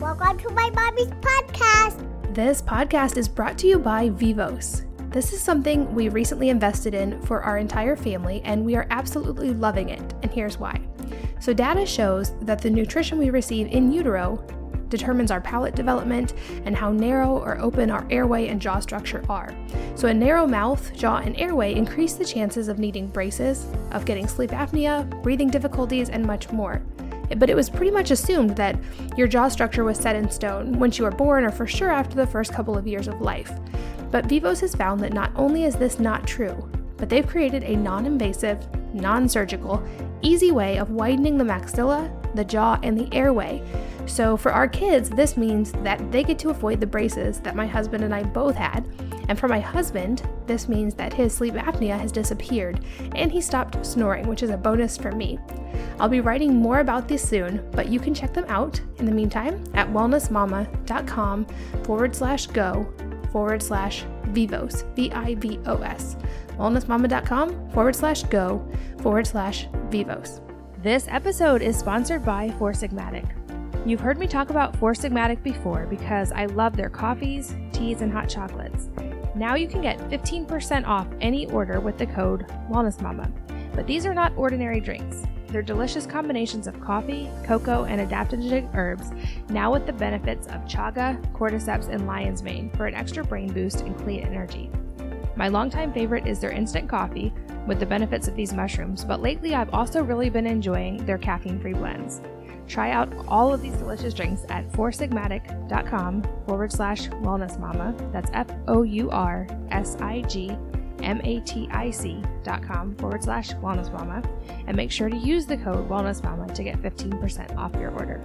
Welcome to my mommy's podcast. This podcast is brought to you by Vivos. This is something we recently invested in for our entire family, and we are absolutely loving it. And here's why. So, data shows that the nutrition we receive in utero determines our palate development and how narrow or open our airway and jaw structure are. So, a narrow mouth, jaw, and airway increase the chances of needing braces, of getting sleep apnea, breathing difficulties, and much more. But it was pretty much assumed that your jaw structure was set in stone once you were born or for sure after the first couple of years of life. But Vivos has found that not only is this not true, but they've created a non invasive, non surgical, easy way of widening the maxilla, the jaw, and the airway. So, for our kids, this means that they get to avoid the braces that my husband and I both had. And for my husband, this means that his sleep apnea has disappeared and he stopped snoring, which is a bonus for me. I'll be writing more about this soon, but you can check them out in the meantime at wellnessmama.com forward slash go forward slash vivos, V I V O S. Wellnessmama.com forward slash go forward slash vivos. This episode is sponsored by Four Sigmatic. You've heard me talk about Four Sigmatic before because I love their coffees, teas, and hot chocolates. Now you can get 15% off any order with the code WellnessMama. But these are not ordinary drinks. They're delicious combinations of coffee, cocoa, and adaptogenic herbs, now with the benefits of chaga, cordyceps, and lion's mane for an extra brain boost and clean energy. My longtime favorite is their instant coffee, with the benefits of these mushrooms, but lately I've also really been enjoying their caffeine free blends. Try out all of these delicious drinks at foursigmatic.com forward slash wellness mama. That's F O U R S I G M-A-T-I-C dot com forward slash wellness mama and make sure to use the code wellness mama to get 15% off your order.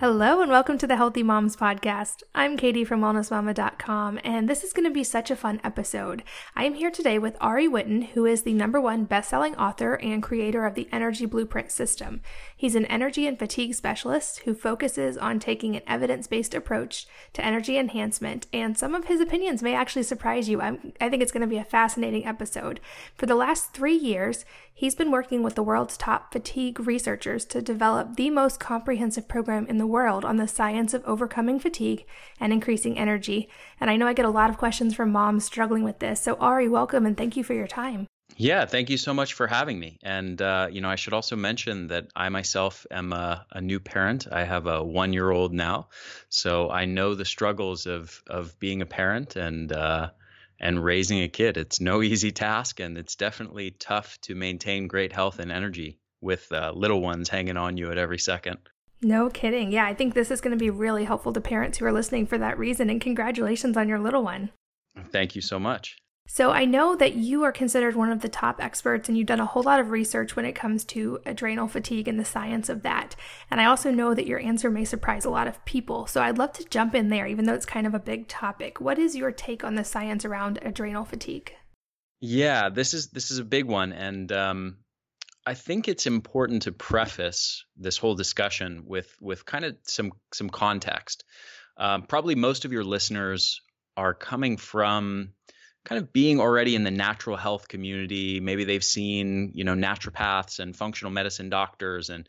Hello and welcome to the Healthy Moms Podcast. I'm Katie from wellnessmama.com and this is going to be such a fun episode. I am here today with Ari Whitten, who is the number one best-selling author and creator of the Energy Blueprint System. He's an energy and fatigue specialist who focuses on taking an evidence-based approach to energy enhancement and some of his opinions may actually surprise you. I'm, I think it's going to be a fascinating episode. For the last three years, he's been working with the world's top fatigue researchers to develop the most comprehensive program in the world on the science of overcoming fatigue and increasing energy. And I know I get a lot of questions from moms struggling with this. So, Ari, welcome and thank you for your time. Yeah, thank you so much for having me. And, uh, you know, I should also mention that I myself am a, a new parent. I have a one year old now. So I know the struggles of, of being a parent and, uh, and raising a kid. It's no easy task, and it's definitely tough to maintain great health and energy with uh, little ones hanging on you at every second. No kidding. Yeah, I think this is going to be really helpful to parents who are listening for that reason. And congratulations on your little one. Thank you so much. So, I know that you are considered one of the top experts and you've done a whole lot of research when it comes to adrenal fatigue and the science of that. And I also know that your answer may surprise a lot of people. So, I'd love to jump in there, even though it's kind of a big topic. What is your take on the science around adrenal fatigue? Yeah, this is this is a big one, and um, I think it's important to preface this whole discussion with with kind of some some context. Um, probably most of your listeners are coming from kind of being already in the natural health community. Maybe they've seen you know naturopaths and functional medicine doctors and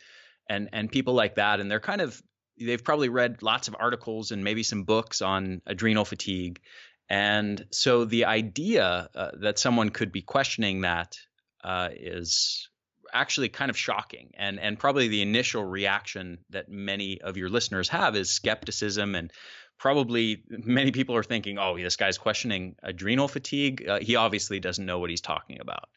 and and people like that, and they're kind of they've probably read lots of articles and maybe some books on adrenal fatigue. And so the idea uh, that someone could be questioning that uh, is actually kind of shocking and and probably the initial reaction that many of your listeners have is skepticism and probably many people are thinking oh this guy's questioning adrenal fatigue. Uh, he obviously doesn't know what he's talking about.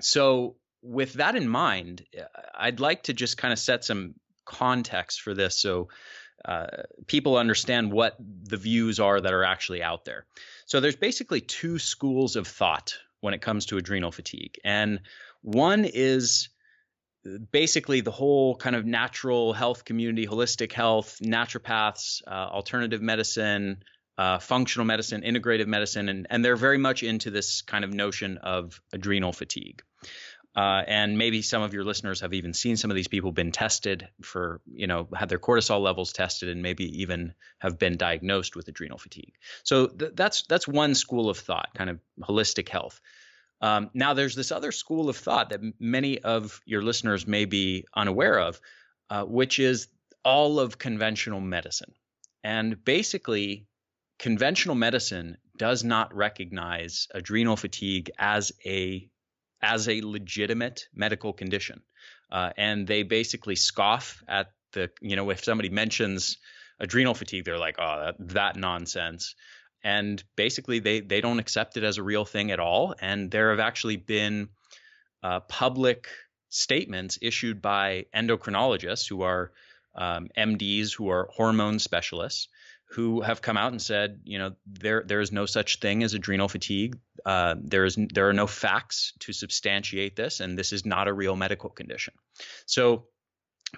So with that in mind uh, i'd like to just kind of set some context for this so uh, people understand what the views are that are actually out there. So there's basically two schools of thought when it comes to adrenal fatigue and one is basically the whole kind of natural health community, holistic health, naturopaths, uh, alternative medicine, uh, functional medicine, integrative medicine, and, and they're very much into this kind of notion of adrenal fatigue. Uh, and maybe some of your listeners have even seen some of these people been tested for, you know, had their cortisol levels tested and maybe even have been diagnosed with adrenal fatigue. So th- that's that's one school of thought, kind of holistic health. Um, now, there's this other school of thought that many of your listeners may be unaware of, uh, which is all of conventional medicine. And basically, conventional medicine does not recognize adrenal fatigue as a as a legitimate medical condition, uh, and they basically scoff at the you know if somebody mentions adrenal fatigue, they're like, oh, that, that nonsense. And basically, they they don't accept it as a real thing at all. And there have actually been uh, public statements issued by endocrinologists who are um, MDs who are hormone specialists who have come out and said, you know, there there is no such thing as adrenal fatigue. Uh, there is there are no facts to substantiate this, and this is not a real medical condition. So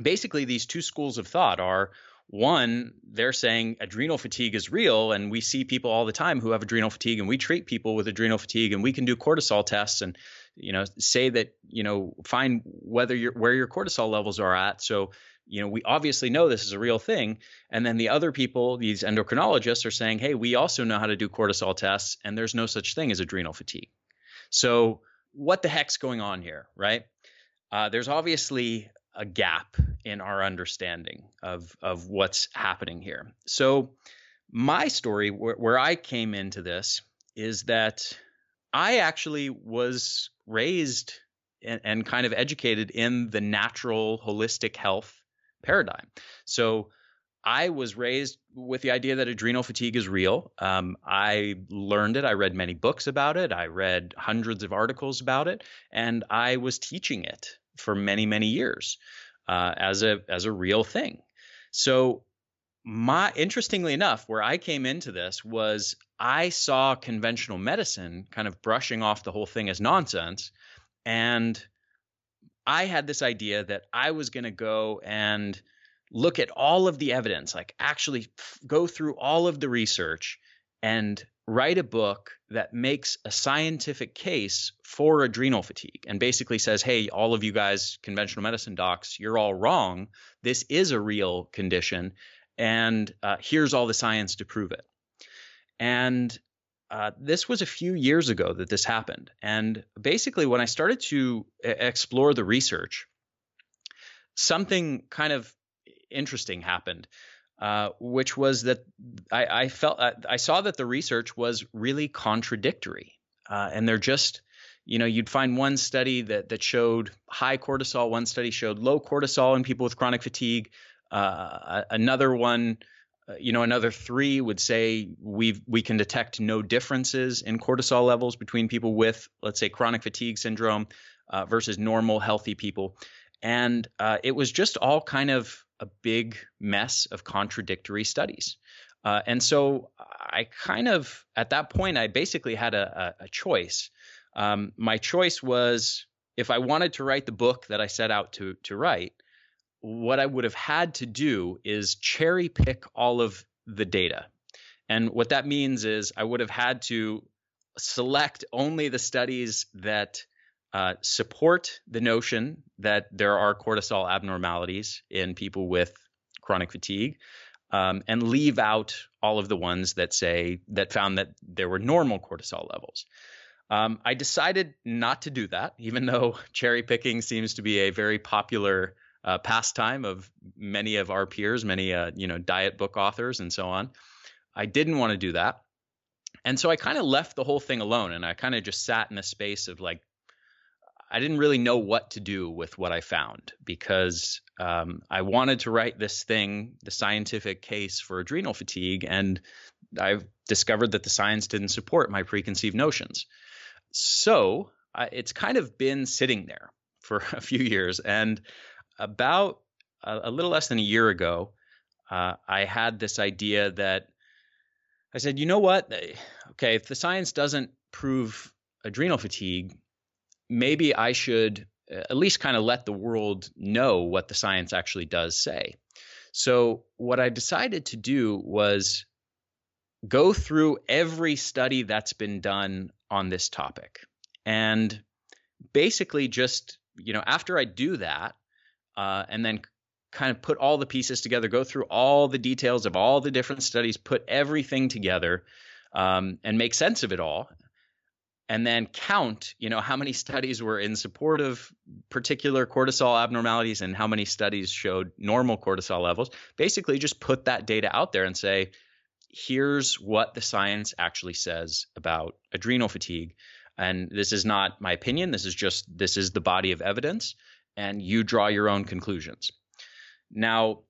basically, these two schools of thought are one, they're saying adrenal fatigue is real, and we see people all the time who have adrenal fatigue, and we treat people with adrenal fatigue, and we can do cortisol tests and you know say that you know find whether your where your cortisol levels are at. So you know we obviously know this is a real thing, and then the other people, these endocrinologists, are saying, hey, we also know how to do cortisol tests, and there's no such thing as adrenal fatigue. So what the heck's going on here, right? Uh, there's obviously a gap in our understanding of of what's happening here. So my story where, where I came into this is that I actually was raised and, and, kind of educated in the natural holistic health paradigm. So I was raised with the idea that adrenal fatigue is real. Um, I learned it. I read many books about it. I read hundreds of articles about it, and I was teaching it for many, many years uh, as a as a real thing. So my interestingly enough, where I came into this was I saw conventional medicine kind of brushing off the whole thing as nonsense, and I had this idea that I was going to go and look at all of the evidence, like actually go through all of the research and write a book that makes a scientific case for adrenal fatigue and basically says, hey, all of you guys, conventional medicine docs, you're all wrong. This is a real condition. And uh, here's all the science to prove it. And uh, this was a few years ago that this happened. And basically, when I started to explore the research, something kind of interesting happened uh, which was that I, I felt uh, I saw that the research was really contradictory, uh, and they're just you know you'd find one study that that showed high cortisol, one study showed low cortisol in people with chronic fatigue, uh, another one. Uh, you know, another three would say we we can detect no differences in cortisol levels between people with, let's say, chronic fatigue syndrome versus normal healthy people, and it was just all kind of a big mess of contradictory studies. Uh, and so I kind of, at that point, I basically had a, a, a choice. Um, my choice was if I wanted to write the book that I set out to, to write, what I would have had to do is cherry pick all of the data. And what that means is I would have had to select only the studies that uh, support the notion that there are cortisol abnormalities in people with chronic fatigue, um, and leave out all of the ones that say that found that there were normal cortisol levels. Um, I decided not to do that, even though cherry picking seems to be a very popular uh, pastime of many of our peers, many uh, you know diet book authors and so on. I didn't want to do that, and so I kind of left the whole thing alone, and I kind of just sat in a space of like I didn't really know what to do with what I found because um, I wanted to write this thing, the scientific case for adrenal fatigue, and I've discovered that the science didn't support my preconceived notions. So uh, it's kind of been sitting there for a few years. And about a, a little less than a year ago, uh, I had this idea that I said, you know what? Okay, if the science doesn't prove adrenal fatigue, maybe I should uh, at least kind of let the world know what the science actually does say. So, what I decided to do was go through every study that's been done on this topic. And basically, just, you know, after I do that, uh, and then kind of put all the pieces together, go through all the details of all the different studies, put everything together, um, and make sense of it all. And then count, you know, how many studies were in support of particular cortisol abnormalities and how many studies showed normal cortisol levels. Basically, just put that data out there and say, here's what the science actually says about adrenal fatigue. And this is not my opinion. This is just, this is the body of evidence. And you draw your own conclusions. Now,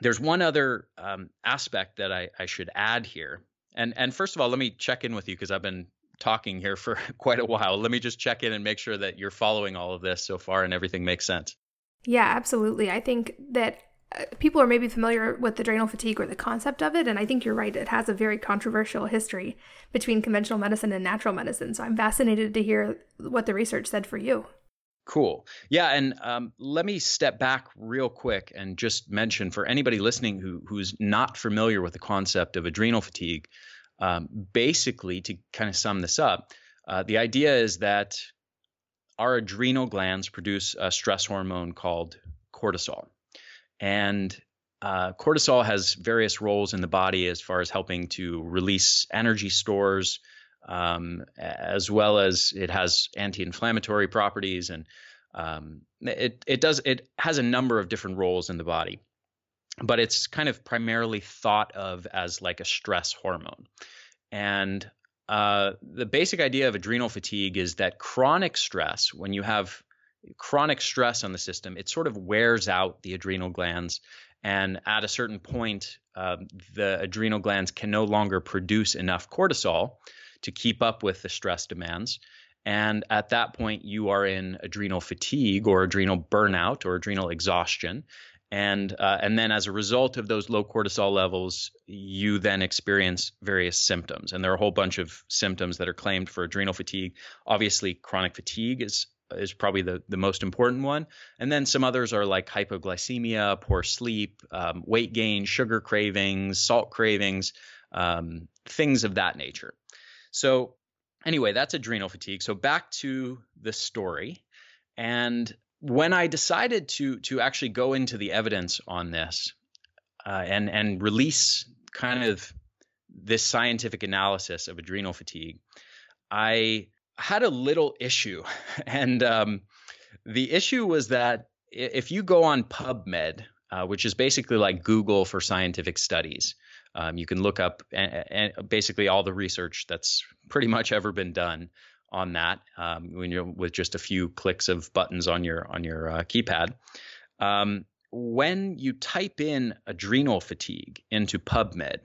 there's one other um, aspect that I, I should add here. And, and first of all, let me check in with you because I've been talking here for quite a while. Let me just check in and make sure that you're following all of this so far and everything makes sense. Yeah, absolutely. I think that uh, people are maybe familiar with adrenal fatigue or the concept of it, and I think you're right. It has a very controversial history between conventional medicine and natural medicine. So I'm fascinated to hear what the research said for you. Cool. Yeah, and um, let me step back real quick and just mention for anybody listening who who's not familiar with the concept of adrenal fatigue. Um, basically, to kind of sum this up, uh, the idea is that our adrenal glands produce a stress hormone called cortisol. And uh, cortisol has various roles in the body as far as helping to release energy stores, um, as well as it has anti-inflammatory properties, and um, it it does it has a number of different roles in the body but it's kind of primarily thought of as like a stress hormone. And uh, the basic idea of adrenal fatigue is that chronic stress, when you have chronic stress on the system, it sort of wears out the adrenal glands. And at a certain point, uh, the adrenal glands can no longer produce enough cortisol to keep up with the stress demands. And at that point, you are in adrenal fatigue or adrenal burnout or adrenal exhaustion and uh, and then as a result of those low cortisol levels you then experience various symptoms. And there are a whole bunch of symptoms that are claimed for adrenal fatigue. Obviously chronic fatigue is is probably the, the most important one. And then some others are like hypoglycemia poor sleep um, weight gain sugar cravings salt cravings um, things of that nature. So anyway that's adrenal fatigue. So back to the story. And when I decided to to actually go into the evidence on this uh, and and release kind of this scientific analysis of adrenal fatigue, I had a little issue, and um, the issue was that if you go on PubMed, uh, which is basically like Google for scientific studies, um, you can look up a- a- basically all the research that's pretty much ever been done on that um, when you're with just a few clicks of buttons on your on your uh, keypad. Um, when you type in adrenal fatigue into PubMed,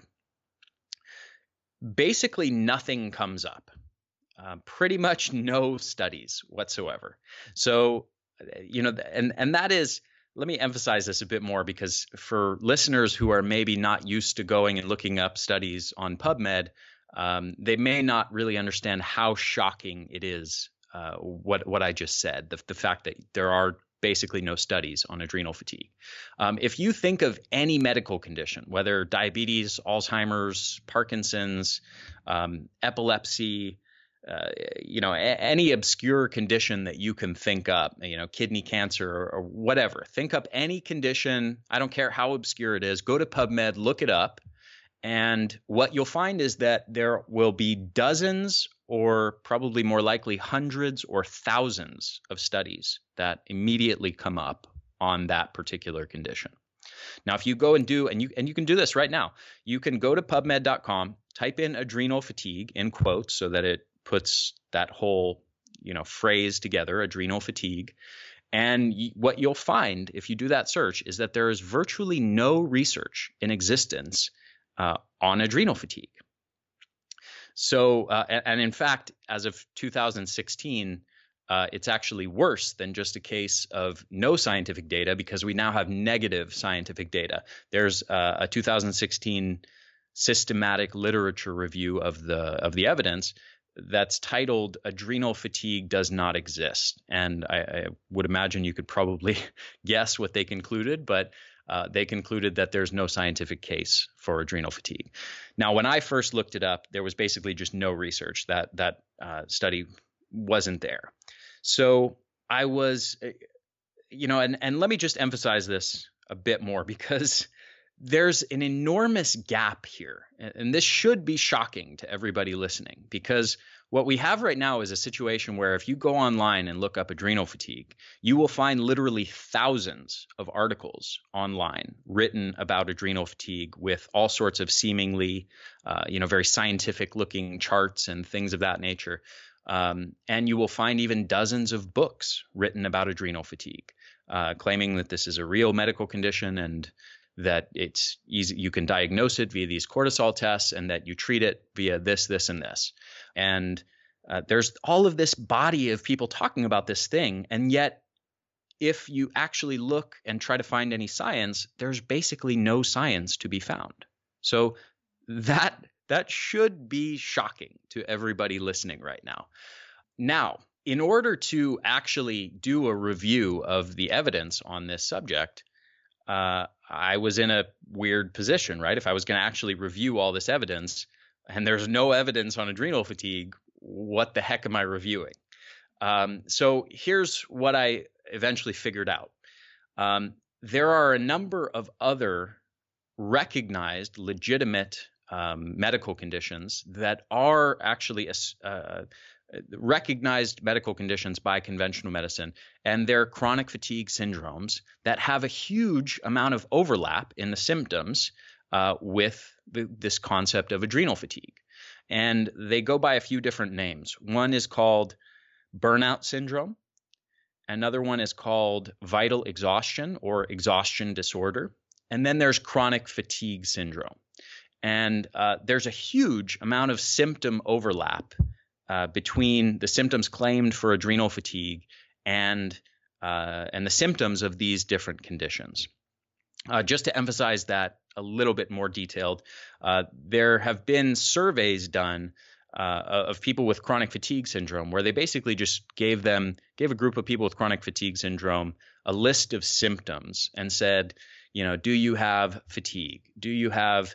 basically nothing comes up. Uh, pretty much no studies whatsoever. So, you know, and and that is. Let me emphasize this a bit more because for listeners who are maybe not used to going and looking up studies on PubMed, um, they may not really understand how shocking it is uh, what what I just said. The, the fact that there are basically no studies on adrenal fatigue. Um, if you think of any medical condition, whether diabetes, Alzheimer's, Parkinson's, um, epilepsy, uh, you know, a- any obscure condition that you can think up, you know, kidney cancer or, or, whatever. Think up any condition. I don't care how obscure it is. Go to PubMed, look it up, and what you'll find is that there will be dozens or probably more likely hundreds or thousands of studies that immediately come up on that particular condition. Now, if you go and do, and you and you can do this right now, you can go to PubMed.com, type in adrenal fatigue in quotes so that it puts that whole you know phrase together, adrenal fatigue. And what you'll find if you do that search is that there is virtually no research in existence uh, on adrenal fatigue. So, uh, and, in fact, as of 2016, uh, it's actually worse than just a case of no scientific data because we now have negative scientific data. There's uh, a 2016 systematic literature review of the of the evidence that's titled "Adrenal Fatigue Does Not Exist," and I, I would imagine you could probably guess what they concluded, but uh, they concluded that there's no scientific case for adrenal fatigue. Now, when I first looked it up, there was basically just no research. That that uh, study wasn't there. So I was, uh, you know, and and let me just emphasize this a bit more because there's an enormous gap here, and this should be shocking to everybody listening because what we have right now is a situation where if you go online and look up adrenal fatigue, you will find literally thousands of articles online written about adrenal fatigue with all sorts of seemingly, uh, you know, very scientific looking charts and things of that nature. Um, and you will find even dozens of books written about adrenal fatigue, uh, claiming that this is a real medical condition and that it's easy you can diagnose it via these cortisol tests and that you treat it via this this and this. And uh, there's all of this body of people talking about this thing and yet if you actually look and try to find any science there's basically no science to be found. So that that should be shocking to everybody listening right now. Now in order to actually do a review of the evidence on this subject uh, I was in a weird position, right? If I was going to actually review all this evidence and there's no evidence on adrenal fatigue, what the heck am I reviewing? Um, so here's what I eventually figured out. Um, there are a number of other recognized, legitimate um, medical conditions that are actually uh, recognized medical conditions by conventional medicine, and they're chronic fatigue syndromes that have a huge amount of overlap in the symptoms uh, with the, this concept of adrenal fatigue. And they go by a few different names. One is called burnout syndrome. Another one is called vital exhaustion or exhaustion disorder. And then there's chronic fatigue syndrome. And uh, there's a huge amount of symptom overlap uh, between the symptoms claimed for adrenal fatigue and uh, and the symptoms of these different conditions. Uh, just to emphasize that a little bit more detailed, uh, there have been surveys done uh, of people with chronic fatigue syndrome where they basically just gave them gave a group of people with chronic fatigue syndrome a list of symptoms and said, you know, do you have fatigue? Do you have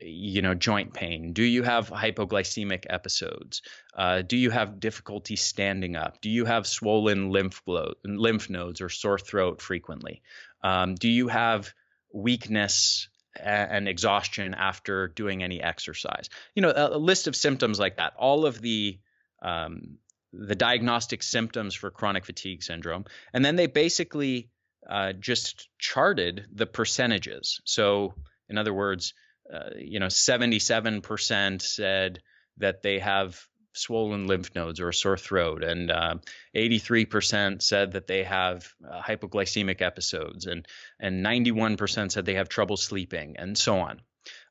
you know joint pain? Do you have hypoglycemic episodes? Uh, do you have difficulty standing up? Do you have swollen lymph lymph nodes or sore throat frequently? Um, do you have weakness and exhaustion after doing any exercise? You know a, a list of symptoms like that. All of the um, the diagnostic symptoms for chronic fatigue syndrome and then they basically uh, just charted the percentages. So in other words uh, you know, 77% said that they have swollen lymph nodes or a sore throat, and uh, 83% said that they have uh, hypoglycemic episodes, and and 91% said they have trouble sleeping, and so on.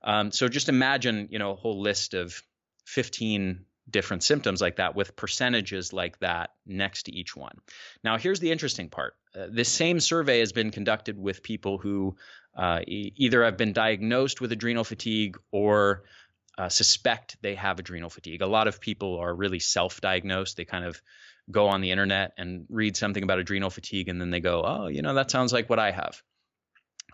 Um, so just imagine, you know, a whole list of 15 different symptoms like that with percentages like that next to each one. Now, here's the interesting part. Uh, this same survey has been conducted with people who uh, e- either have been diagnosed with adrenal fatigue or uh, suspect they have adrenal fatigue. A lot of people are really self diagnosed. They kind of go on the internet and read something about adrenal fatigue and then they go, oh, you know, that sounds like what I have.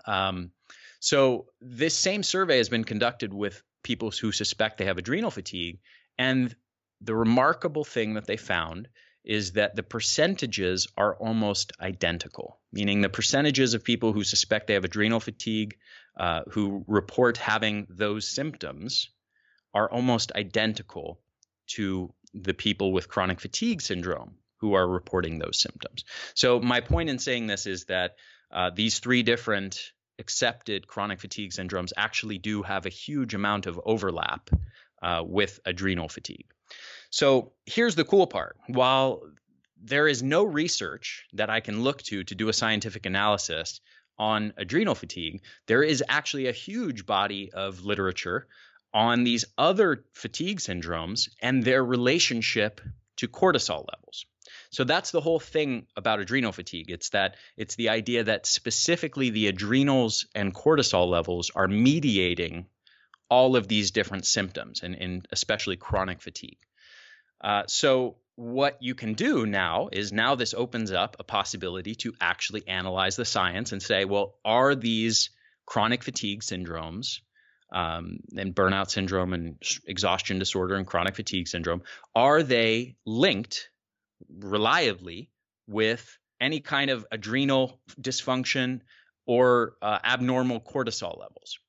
Um, so this same survey has been conducted with people who suspect they have adrenal fatigue. And the remarkable thing that they found is that the percentages are almost identical, meaning the percentages of people who suspect they have adrenal fatigue, uh, who report having those symptoms, are almost identical to the people with chronic fatigue syndrome who are reporting those symptoms. So, my point in saying this is that uh, these three different accepted chronic fatigue syndromes actually do have a huge amount of overlap uh, with adrenal fatigue. So here's the cool part. While there is no research that I can look to to do a scientific analysis on adrenal fatigue, there is actually a huge body of literature on these other fatigue syndromes and their relationship to cortisol levels. So that's the whole thing about adrenal fatigue. It's that it's the idea that specifically the adrenals and cortisol levels are mediating all of these different symptoms and, and especially chronic fatigue. Uh, so what you can do now is now this opens up a possibility to actually analyze the science and say, well, are these chronic fatigue syndromes um, and burnout syndrome and exhaustion disorder and chronic fatigue syndrome, are they linked reliably with any kind of adrenal dysfunction or uh, abnormal cortisol levels?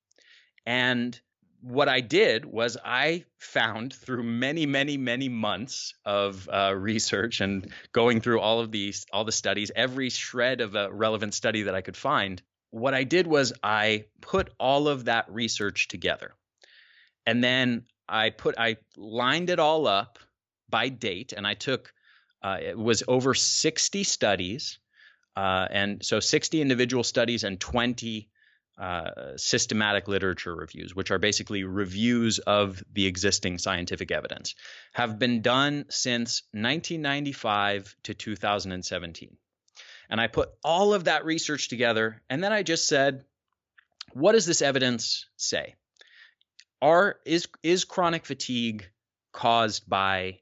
And what I did was I found through many, many, many months of uh, research and going through all of these, all the studies, every shred of a relevant study that I could find. What I did was I put all of that research together, and then I put I lined it all up by date, and I took uh, it was over 60 studies, uh, and so 60 individual studies and 20 uh, systematic literature reviews, which are basically reviews of the existing scientific evidence, have been done since 1995 to 2017. And I put all of that research together, and then I just said, what does this evidence say? Are is is chronic fatigue caused by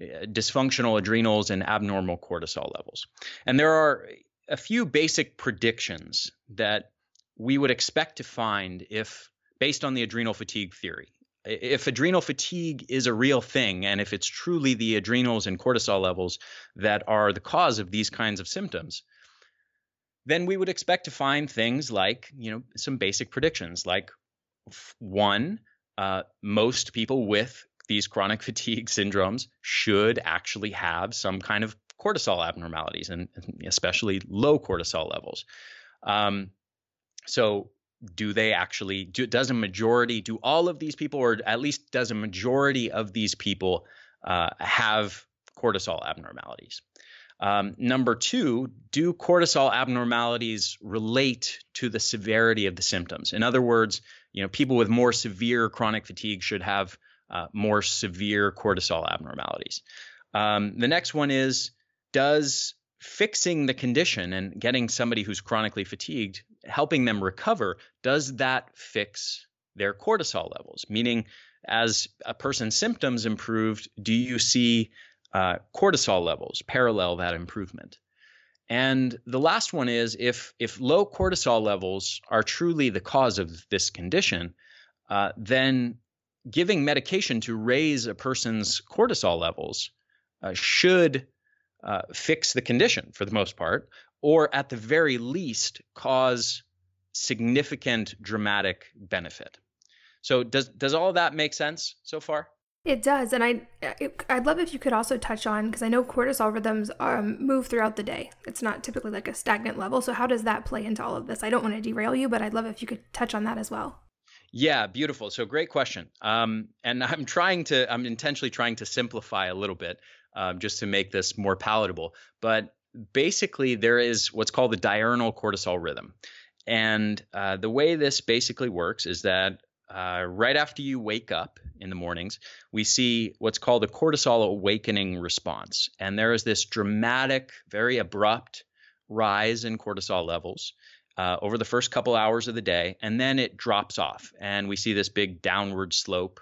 uh, dysfunctional adrenals and abnormal cortisol levels? And there are a few basic predictions that we would expect to find if, based on the adrenal fatigue theory, if adrenal fatigue is a real thing and if it's truly the adrenals and cortisol levels that are the cause of these kinds of symptoms, then we would expect to find things like, you know, some basic predictions like one, uh, most people with these chronic fatigue syndromes should actually have some kind of cortisol abnormalities and especially low cortisol levels. Um, so do they actually do does a majority do all of these people or at least does a majority of these people uh, have cortisol abnormalities? Um, number two do cortisol abnormalities relate to the severity of the symptoms? In other words you know people with more severe chronic fatigue should have uh, more severe cortisol abnormalities. Um, the next one is does fixing the condition and getting somebody who's chronically fatigued, helping them recover, does that fix their cortisol levels? Meaning, as a person's symptoms improved, do you see uh, cortisol levels parallel that improvement? And the last one is if if low cortisol levels are truly the cause of this condition, uh, then giving medication to raise a person's cortisol levels uh, should uh, fix the condition for the most part, or at the very least cause significant dramatic benefit. So does does all that make sense so far? It does, and I I'd love if you could also touch on because I know cortisol rhythms um, move throughout the day. It's not typically like a stagnant level. So how does that play into all of this? I don't want to derail you, but I'd love if you could touch on that as well. Yeah, beautiful. So great question. Um, and I'm trying to, I'm intentionally trying to simplify a little bit um, just to make this more palatable. But basically, there is what's called the diurnal cortisol rhythm. And uh, the way this basically works is that uh, right after you wake up in the mornings, we see what's called a cortisol awakening response. And there is this dramatic, very abrupt rise in cortisol levels. Uh, over the first couple hours of the day, and then it drops off, and we see this big downward slope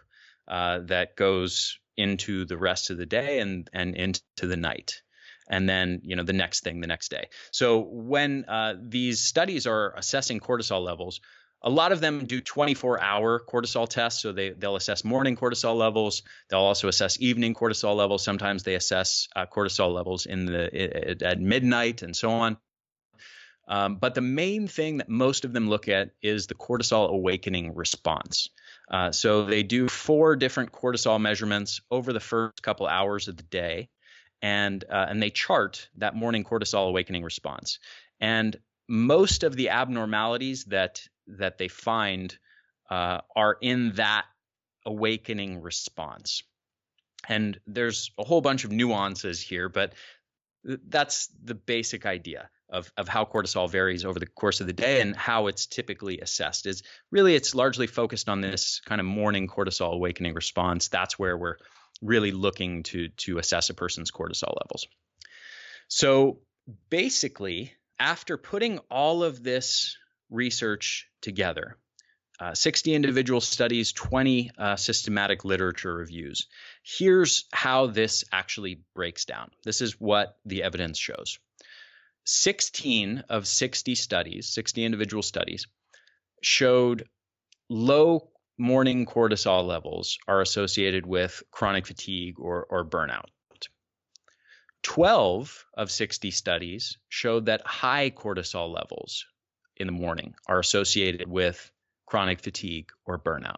uh, that goes into the rest of the day and and into the night and then you know the next thing the next day. So when uh, these studies are assessing cortisol levels a lot of them do 24 hour cortisol tests. So they, they'll assess morning cortisol levels. They'll also assess evening cortisol levels. Sometimes they assess uh, cortisol levels in the at midnight and so on. Um, but the main thing that most of them look at is the cortisol awakening response. Uh, so they do four different cortisol measurements over the first couple hours of the day, and uh, and they chart that morning cortisol awakening response. And most of the abnormalities that that they find uh, are in that awakening response. And there's a whole bunch of nuances here, but that's the basic idea of, of how cortisol varies over the course of the day and how it's typically assessed is really it's largely focused on this kind of morning cortisol awakening response that's where we're really looking to to assess a person's cortisol levels so basically after putting all of this research together uh, 60 individual studies, 20 uh, systematic literature reviews. Here's how this actually breaks down. This is what the evidence shows. 16 of 60 studies, 60 individual studies, showed low morning cortisol levels are associated with chronic fatigue or, or burnout. 12 of 60 studies showed that high cortisol levels in the morning are associated with chronic fatigue or burnout.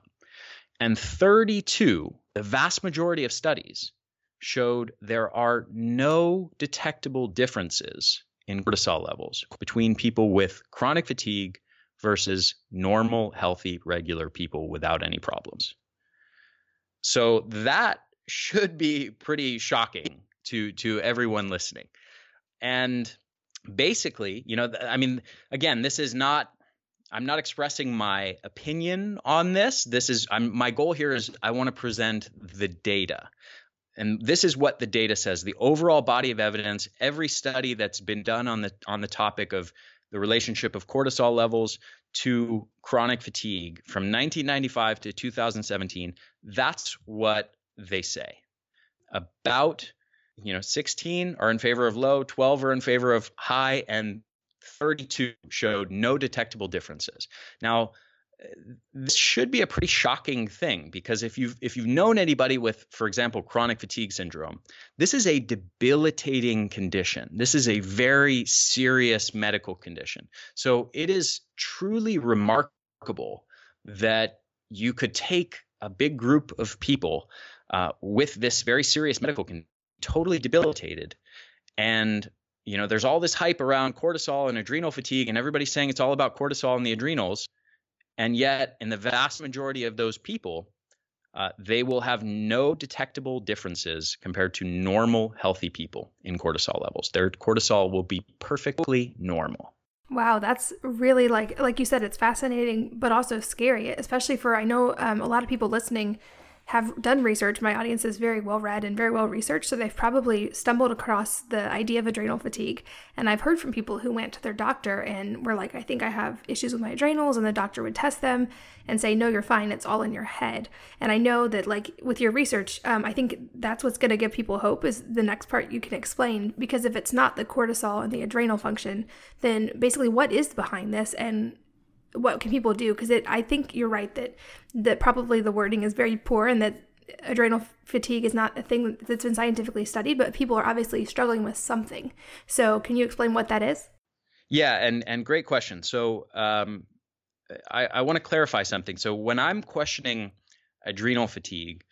And 32, the vast majority of studies, showed there are no detectable differences in cortisol levels between people with chronic fatigue versus normal, healthy, regular people without any problems. So that should be pretty shocking to to everyone listening. And basically, you know, I mean, again, this is not I'm not expressing my opinion on this. This is I'm, my goal here is I want to present the data. And this is what the data says. The overall body of evidence, every study that's been done on the on the topic of the relationship of cortisol levels to chronic fatigue from 1995 to 2017, that's what they say. About you know 16 are in favor of low, 12 are in favor of high and 32 showed no detectable differences. Now, this should be a pretty shocking thing because if you've if you've known anybody with for example chronic fatigue syndrome this is a debilitating condition. This is a very serious medical condition. So it is truly remarkable that you could take a big group of people uh, with this very serious medical condition totally debilitated. And you know there's all this hype around cortisol and adrenal fatigue and everybody's saying it's all about cortisol and the adrenals and yet, in the vast majority of those people, uh, they will have no detectable differences compared to normal, healthy people in cortisol levels. Their cortisol will be perfectly normal. Wow, that's really like like you said, it's fascinating, but also scary, especially for I know um, a lot of people listening have done research. My audience is very well read and very well researched, so they've probably stumbled across the idea of adrenal fatigue. And I've heard from people who went to their doctor and were like, I think I have issues with my adrenals, and the doctor would test them and say, No, you're fine, it's all in your head. And I know that, like, with your research, um, I think that's what's going to give people hope is the next part you can explain. Because if it's not the cortisol and the adrenal function, then basically what is behind this and what can people do? Because it, I think you're right that that probably the wording is very poor and that adrenal fatigue is not a thing that's been scientifically studied, but people are obviously struggling with something. So, can you explain what that is? Yeah, and and great question. So, um, I, I want to clarify something. So, when I'm questioning adrenal fatigue,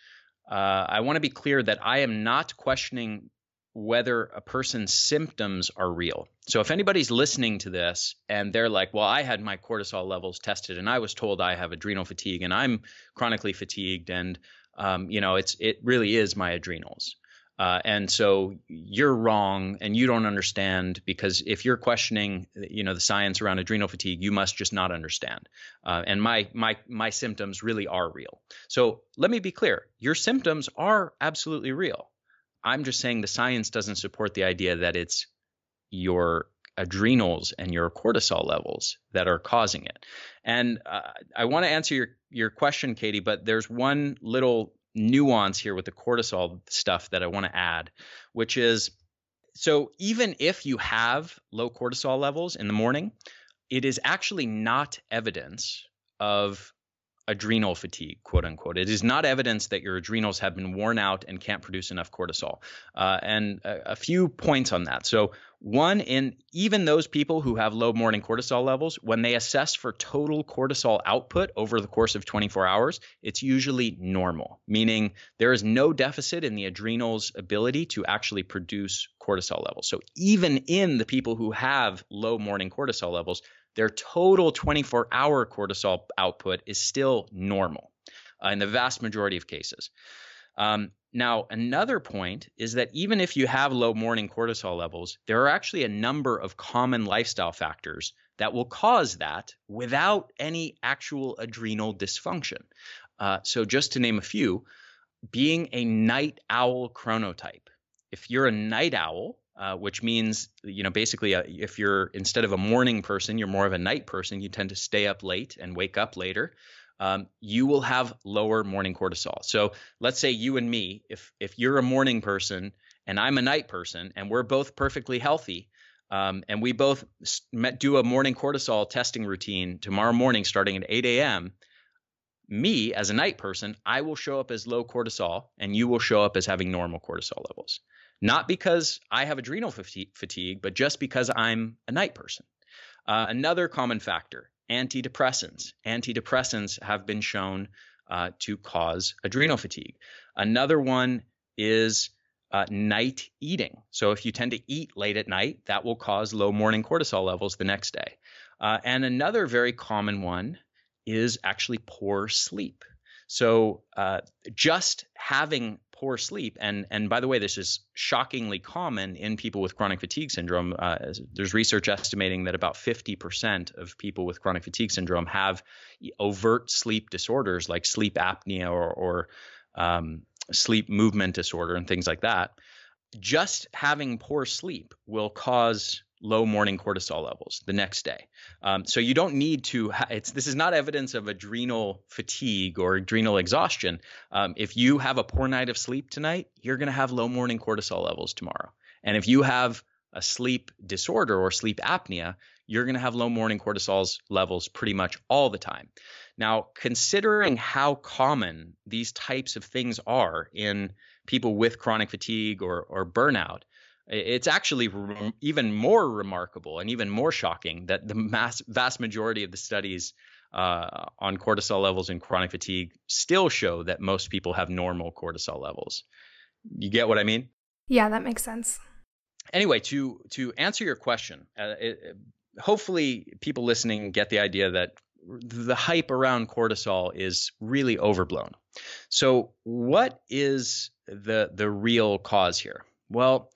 uh, I want to be clear that I am not questioning whether a person's symptoms are real. So if anybody's listening to this and they're like, well, I had my cortisol levels tested and I was told I have adrenal fatigue and I'm chronically fatigued and um, you know, it's it really is my adrenals. Uh, and so you're wrong and you don't understand because if you're questioning you know the science around adrenal fatigue you must just not understand uh, and my my my symptoms really are real so let me be clear your symptoms are absolutely real I'm just saying the science doesn't support the idea that it's your adrenals and your cortisol levels that are causing it. And uh, I want to answer your your question, Katie, but there's one little nuance here with the cortisol stuff that I want to add, which is so even if you have low cortisol levels in the morning, it is actually not evidence of adrenal fatigue, quote unquote. It is not evidence that your adrenals have been worn out and can't produce enough cortisol. Uh, and a, a, few points on that. So, one, in even those people who have low morning cortisol levels, when they assess for total cortisol output over the course of 24 hours, it's usually normal, meaning there is no deficit in the adrenals' ability to actually produce cortisol levels. So, even in the people who have low morning cortisol levels, their total 24 hour cortisol output is still normal uh, in the vast majority of cases. Um, now, another point is that even if you have low morning cortisol levels, there are actually a number of common lifestyle factors that will cause that without any actual adrenal dysfunction. Uh, so, just to name a few, being a night owl chronotype. If you're a night owl, uh, which means you know basically uh, if you're instead of a morning person you're more of a night person you tend to stay up late and wake up later um, you will have lower morning cortisol. So let's say you and me if if you're a morning person and i'm a night person and we're both perfectly healthy um, and we both do a morning cortisol testing routine tomorrow morning starting at 8 a.m me as a night person i will show up as low cortisol and you will show up as having normal cortisol levels not because I have adrenal fatigue, but just because I'm a night person. Uh, another common factor antidepressants. Antidepressants have been shown uh, to cause adrenal fatigue. Another one is uh, night eating. So if you tend to eat late at night, that will cause low morning cortisol levels the next day. Uh, and another very common one is actually poor sleep. So uh, just having poor sleep, and and by the way, this is shockingly common in people with chronic fatigue syndrome. Uh, there's research estimating that about 50% of people with chronic fatigue syndrome have overt sleep disorders like sleep apnea or, or um, sleep movement disorder and things like that. Just having poor sleep will cause low morning cortisol levels the next day. Um, so you don't need to. Ha- it's this is not evidence of adrenal fatigue or adrenal exhaustion. Um, if you have a poor night of sleep tonight, you're going to have low morning cortisol levels tomorrow. And if you have a sleep disorder or sleep apnea, you're going to have low morning cortisol levels pretty much all the time. Now, considering how common these types of things are in people with chronic fatigue or, or burnout, it's actually re- even more remarkable and even more shocking that the mass, vast majority of the studies uh, on cortisol levels in chronic fatigue still show that most people have normal cortisol levels. You get what I mean? Yeah, that makes sense. Anyway, to to answer your question, uh, it, hopefully people listening get the idea that the hype around cortisol is really overblown. So, what is the the real cause here? Well,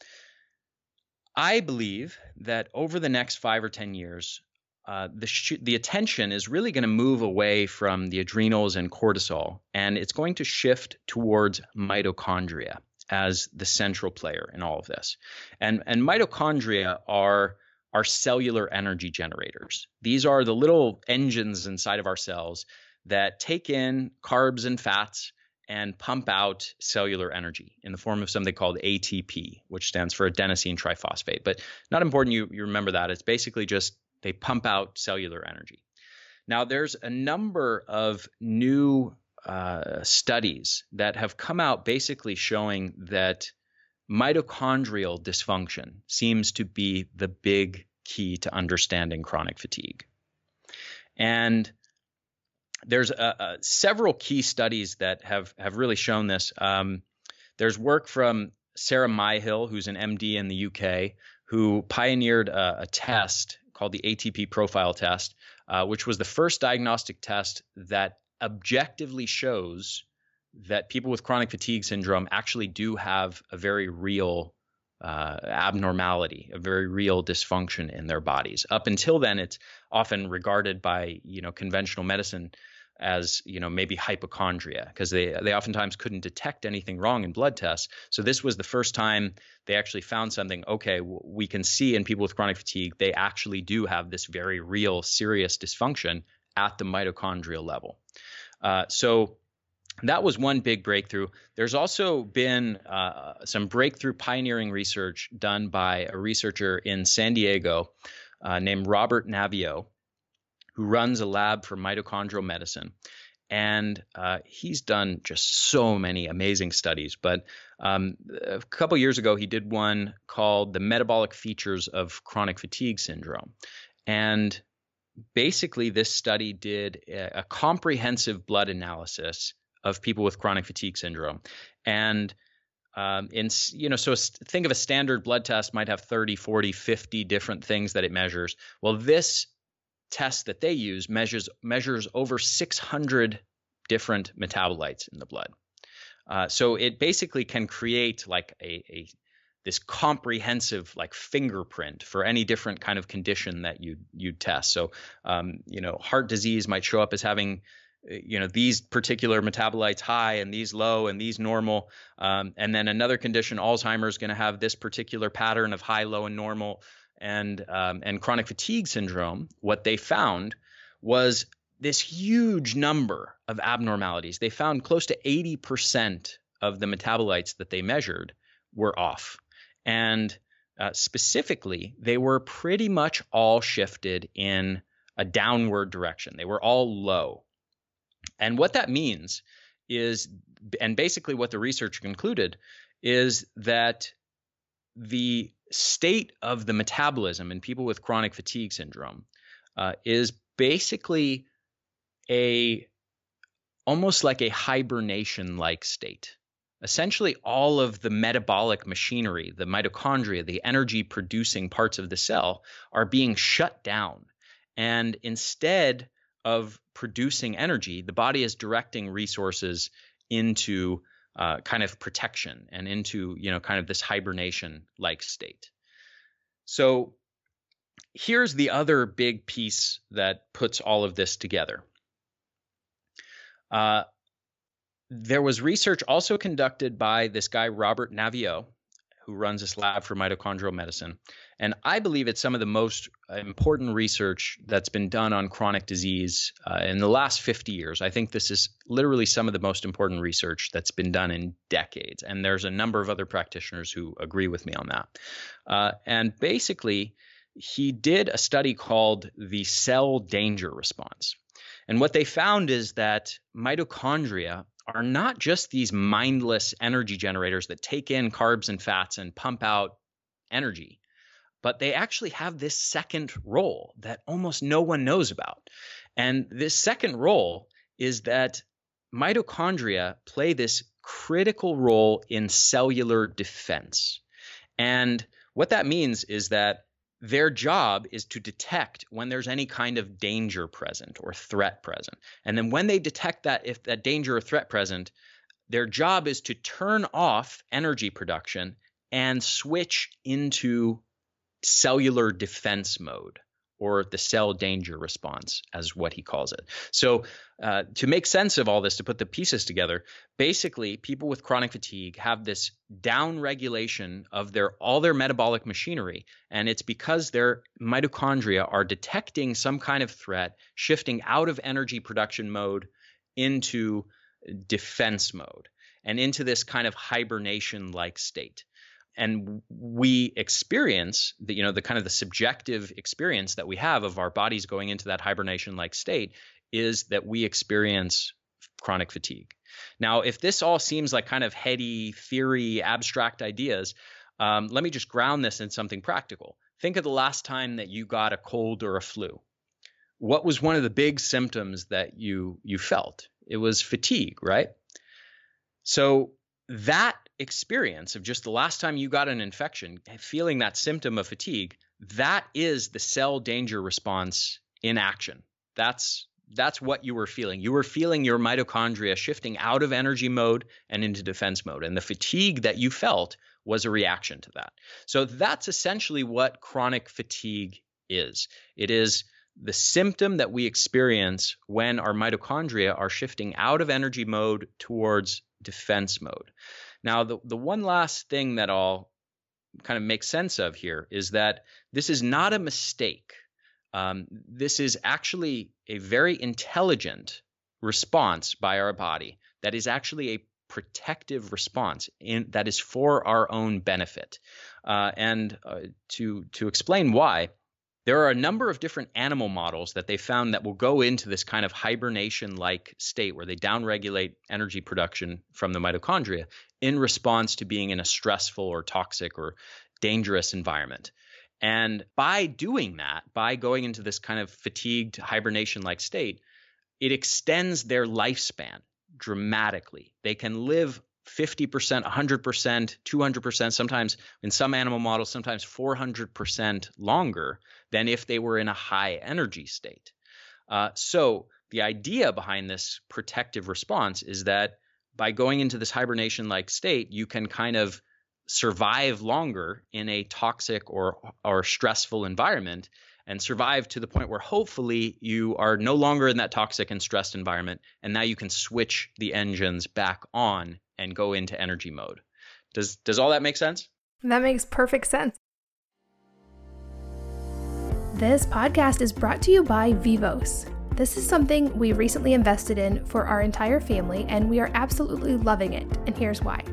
I believe that over the next five or 10 years, uh, the, sh- the attention is really going to move away from the adrenals and cortisol, and it's going to shift towards mitochondria as the central player in all of this. And, and mitochondria are are cellular energy generators. These are the little engines inside of our cells that take in carbs and fats and pump out cellular energy in the form of something called ATP, which stands for adenosine triphosphate. But not important you, you remember that. It's basically just they pump out cellular energy. Now, there's a number of new uh, studies that have come out basically showing that mitochondrial dysfunction seems to be the big key to understanding chronic fatigue. And there's uh, uh, several key studies that have have really shown this. Um, there's work from Sarah Myhill, who's an MD in the UK, who pioneered a, a test called the ATP profile test, uh, which was the first diagnostic test that objectively shows that people with chronic fatigue syndrome actually do have a very real uh, abnormality, a very real dysfunction in their bodies. Up until then, it's often regarded by you know conventional medicine as you know maybe hypochondria because they they oftentimes couldn't detect anything wrong in blood tests. So this was the first time they actually found something. Okay, we can see in people with chronic fatigue they actually do have this very real serious dysfunction at the mitochondrial level. Uh, so that was one big breakthrough. There's also been uh, some breakthrough pioneering research done by a researcher in San Diego uh, named Robert Naviaux, who runs a lab for mitochondrial medicine. And uh, he's done just so many amazing studies. But um, a couple years ago, he did one called The Metabolic Features of Chronic Fatigue Syndrome. And basically, this study did a, a comprehensive blood analysis of people with chronic fatigue syndrome. And um, in you know, so think of a standard blood test might have 30, 40, 50 different things that it measures. Well, this test that they use measures measures over 600 different metabolites in the blood. Uh, so it basically can create like a, a this comprehensive like fingerprint for any different kind of condition that you you test. So um, you know, heart disease might show up as having you know these particular metabolites high and these low and these normal um, and then another condition alzheimer's going to have this particular pattern of high low and normal and um, and chronic fatigue syndrome. What they found was this huge number of abnormalities. They found close to 80% of the metabolites that they measured were off. And uh, specifically they were pretty much all shifted in a downward direction. They were all low and what that means is, and basically what the research concluded, is that the state of the metabolism in people with chronic fatigue syndrome uh, is basically a almost like a hibernation like state. Essentially, all of the metabolic machinery, the mitochondria, the energy producing parts of the cell, are being shut down. And instead of producing energy, the body is directing resources into uh, kind of protection and into you know kind of this hibernation like state. So here's the other big piece that puts all of this together. Uh, there was research also conducted by this guy, Robert Naviaux, who runs this lab for mitochondrial medicine. And I believe it's some of the most important research that's been done on chronic disease uh, in the last 50 years. I think this is literally some of the most important research that's been done in decades. And there's a number of other practitioners who agree with me on that. Uh, and basically, he did a study called the cell danger response. And what they found is that mitochondria are not just these mindless energy generators that take in carbs and fats and pump out energy, but they actually have this second role that almost no one knows about. And this second role is that mitochondria play this critical role in cellular defense. And what that means is that their job is to detect when there's any kind of danger present or threat present. And then when they detect that, if that danger or threat present, their job is to turn off energy production and switch into cellular defense mode or the cell danger response, as what he calls it. So, uh, to make sense of all this, to put the pieces together, basically, people with chronic fatigue have this down regulation of their all their metabolic machinery, and it's because their mitochondria are detecting some kind of threat, shifting out of energy production mode into defense mode and into this kind of hibernation like state and we experience the you know the kind of the subjective experience that we have of our bodies going into that hibernation like state is that we experience chronic fatigue. Now if this all seems like kind of heady theory abstract ideas um, let me just ground this in something practical. Think of the last time that you got a cold or a flu. What was one of the big symptoms that you you felt? It was fatigue right? So that experience of just the last time you got an infection, feeling that symptom of fatigue, that is the cell danger response in action. That's that's what you were feeling. You were feeling your mitochondria shifting out of energy mode and into defense mode. And the fatigue that you felt was a reaction to that. So that's essentially what chronic fatigue is. It is the symptom that we experience when our mitochondria are shifting out of energy mode towards defense mode. Now, the, the one last thing that I'll kind of make sense of here is that this is not a mistake. Um, this is actually a very intelligent response by our body that is actually a protective response in, that is for our own benefit. Uh, and uh, to to explain why, there are a number of different animal models that they found that will go into this kind of hibernation like state where they downregulate energy production from the mitochondria in response to being in a stressful or toxic or dangerous environment. And by doing that, by going into this kind of fatigued hibernation like state, it extends their lifespan dramatically. They can live 50%, 100%, 200%, sometimes in some animal models, sometimes 400% longer than if they were in a high energy state. Uh, so, the idea behind this protective response is that by going into this hibernation like state, you can kind of survive longer in a toxic or, or stressful environment and survive to the point where hopefully you are no longer in that toxic and stressed environment and now you can switch the engines back on and go into energy mode. Does does all that make sense? That makes perfect sense. This podcast is brought to you by Vivos. This is something we recently invested in for our entire family, and we are absolutely loving it. And here's why.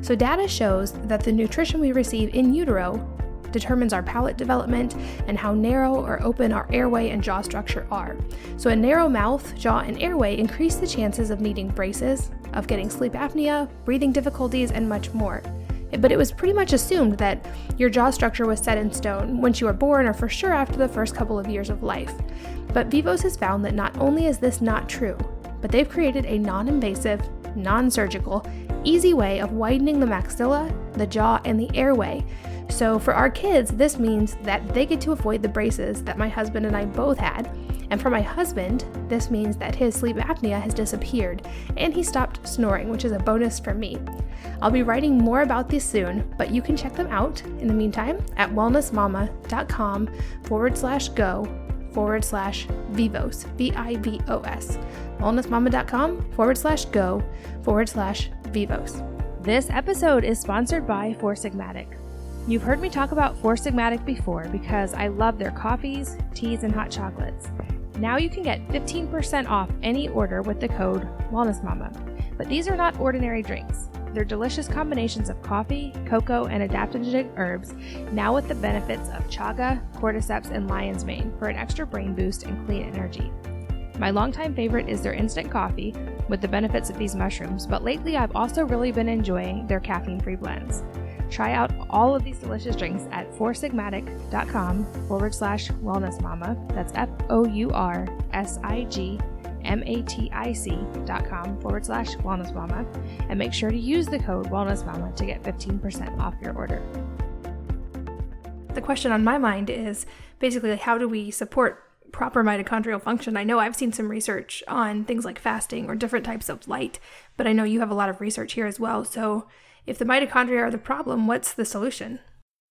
So, data shows that the nutrition we receive in utero determines our palate development and how narrow or open our airway and jaw structure are. So, a narrow mouth, jaw, and airway increase the chances of needing braces, of getting sleep apnea, breathing difficulties, and much more. But it was pretty much assumed that your jaw structure was set in stone once you were born or for sure after the first couple of years of life. But Vivos has found that not only is this not true, but they've created a non invasive, non surgical, easy way of widening the maxilla, the jaw, and the airway. So, for our kids, this means that they get to avoid the braces that my husband and I both had. And for my husband, this means that his sleep apnea has disappeared and he stopped snoring, which is a bonus for me. I'll be writing more about these soon, but you can check them out in the meantime at wellnessmama.com forward slash go forward slash vivos, V I V O S. Wellnessmama.com forward slash go forward slash vivos. This episode is sponsored by Four. You've heard me talk about Four Sigmatic before because I love their coffees, teas, and hot chocolates. Now you can get 15% off any order with the code WellnessMama. But these are not ordinary drinks. They're delicious combinations of coffee, cocoa, and adaptogenic herbs, now with the benefits of chaga, cordyceps, and lion's mane for an extra brain boost and clean energy. My longtime favorite is their instant coffee with the benefits of these mushrooms, but lately I've also really been enjoying their caffeine free blends. Try out all of these delicious drinks at foursigmatic.com forward slash wellness mama. That's F O U R S I G M A T I C dot com forward slash wellness mama and make sure to use the code wellness mama to get 15% off your order. The question on my mind is basically how do we support proper mitochondrial function? I know I've seen some research on things like fasting or different types of light, but I know you have a lot of research here as well. So if the mitochondria are the problem, what's the solution?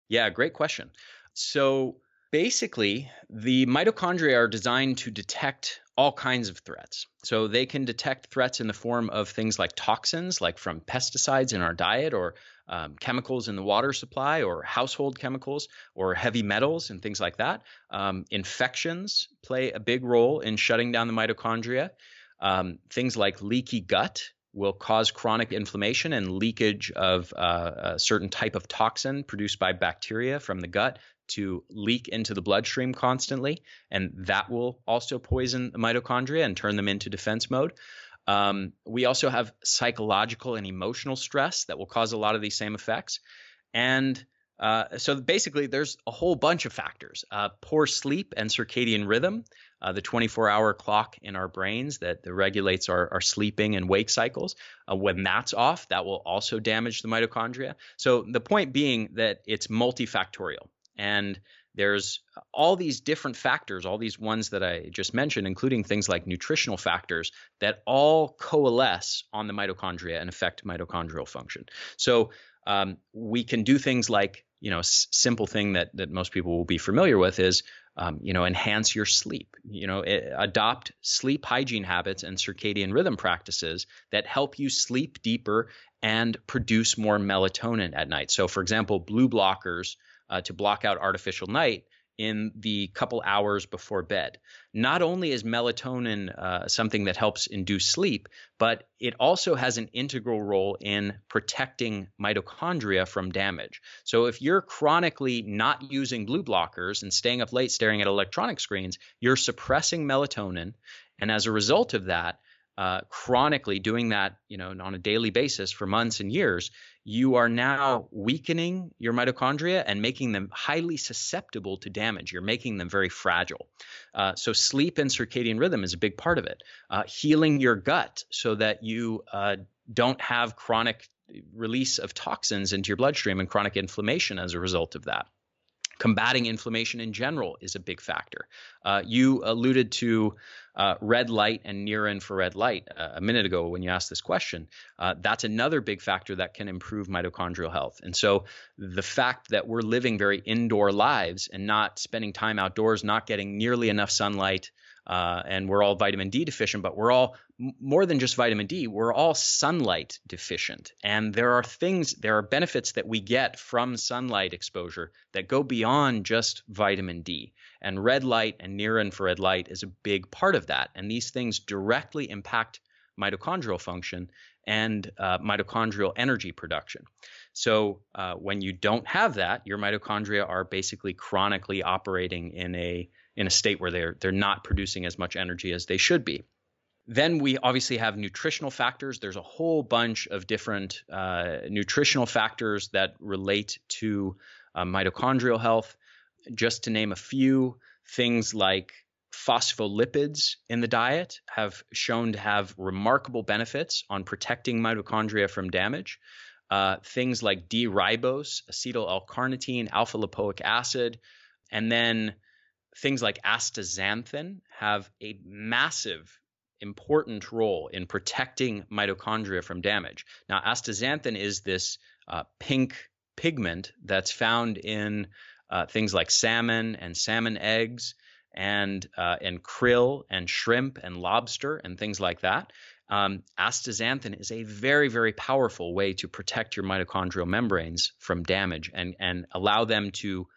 Yeah, great question. So basically, the mitochondria are designed to detect all kinds of threats. So they can detect threats in the form of things like toxins, like from pesticides in our diet, or um, chemicals in the water supply, or household chemicals, or heavy metals and things like that. Um, infections play a big role in shutting down the mitochondria. Um, things like leaky gut will cause chronic inflammation and leakage of uh, a certain type of toxin produced by bacteria from the gut to leak into the bloodstream constantly, and that will also poison the mitochondria and turn them into defense mode. Um, we also have psychological and emotional stress that will cause a lot of these same effects. And uh, so basically, there's a whole bunch of factors uh, poor sleep and circadian rhythm, uh, the 24 hour clock in our brains that, that regulates our, our, sleeping and wake cycles. Uh, when that's off, that will also damage the mitochondria. So the point being that it's multifactorial. And there's all these different factors, all these ones that I just mentioned, including things like nutritional factors that all coalesce on the mitochondria and affect mitochondrial function. So um, we can do things like, you know, s- simple thing that that most people will be familiar with is, um, you know, enhance your sleep. You know, it, adopt sleep hygiene habits and circadian rhythm practices that help you sleep deeper and produce more melatonin at night. So, for example, blue blockers uh, to block out artificial night in the couple hours before bed. Not only is melatonin uh, something that helps induce sleep, but it also has an integral role in protecting mitochondria from damage. So if you're chronically not using blue blockers and staying up late staring at electronic screens, you're suppressing melatonin. And as a result of that, uh, chronically doing that, you know, on a daily basis for months and years, you are now weakening your mitochondria and making them highly susceptible to damage. You're making them very fragile. Uh, so, sleep and circadian rhythm is a big part of it. Uh, healing your gut so that you uh, don't have chronic release of toxins into your bloodstream and chronic inflammation as a result of that. Combating inflammation in general is a big factor. Uh, you alluded to uh, red light and near infrared light uh, a minute ago when you asked this question. Uh, that's another big factor that can improve mitochondrial health. And so the fact that we're living very indoor lives and not spending time outdoors, not getting nearly enough sunlight, uh, and we're all vitamin D deficient, but we're all more than just vitamin D, we're all sunlight deficient. And there are things, there are benefits that we get from sunlight exposure that go beyond just vitamin D. And red light and near infrared light is a big part of that. And these things directly impact mitochondrial function and uh, mitochondrial energy production. So uh, when you don't have that, your mitochondria are basically chronically operating in a in a state where they're they're not producing as much energy as they should be. Then we obviously have nutritional factors. There's a whole bunch of different uh, nutritional factors that relate to uh, mitochondrial health. Just to name a few, things like phospholipids in the diet have shown to have remarkable benefits on protecting mitochondria from damage. Uh, things like D-ribose, acetyl L-carnitine, alpha lipoic acid, and then things like astaxanthin have a massive important role in protecting mitochondria from damage. Now, astaxanthin is this uh, pink pigment that's found in uh, things like salmon and salmon eggs and uh, and krill and shrimp and lobster and things like that. Um, astaxanthin is a very very powerful way to protect your mitochondrial membranes from damage and and allow them to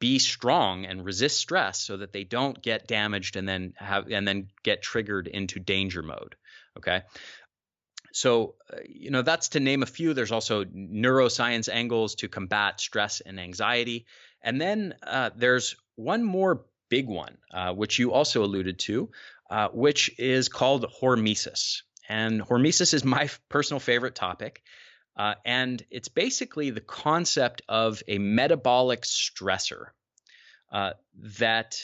be strong and resist stress so that they don't get damaged and then have and then get triggered into danger mode okay? So uh, you know that's to name a few. There's also neuroscience angles to combat stress and anxiety. And then uh, there's one more big one uh, which you also alluded to uh, which is called hormesis. And hormesis is my personal favorite topic uh, and it's basically the concept of a metabolic stressor uh, that,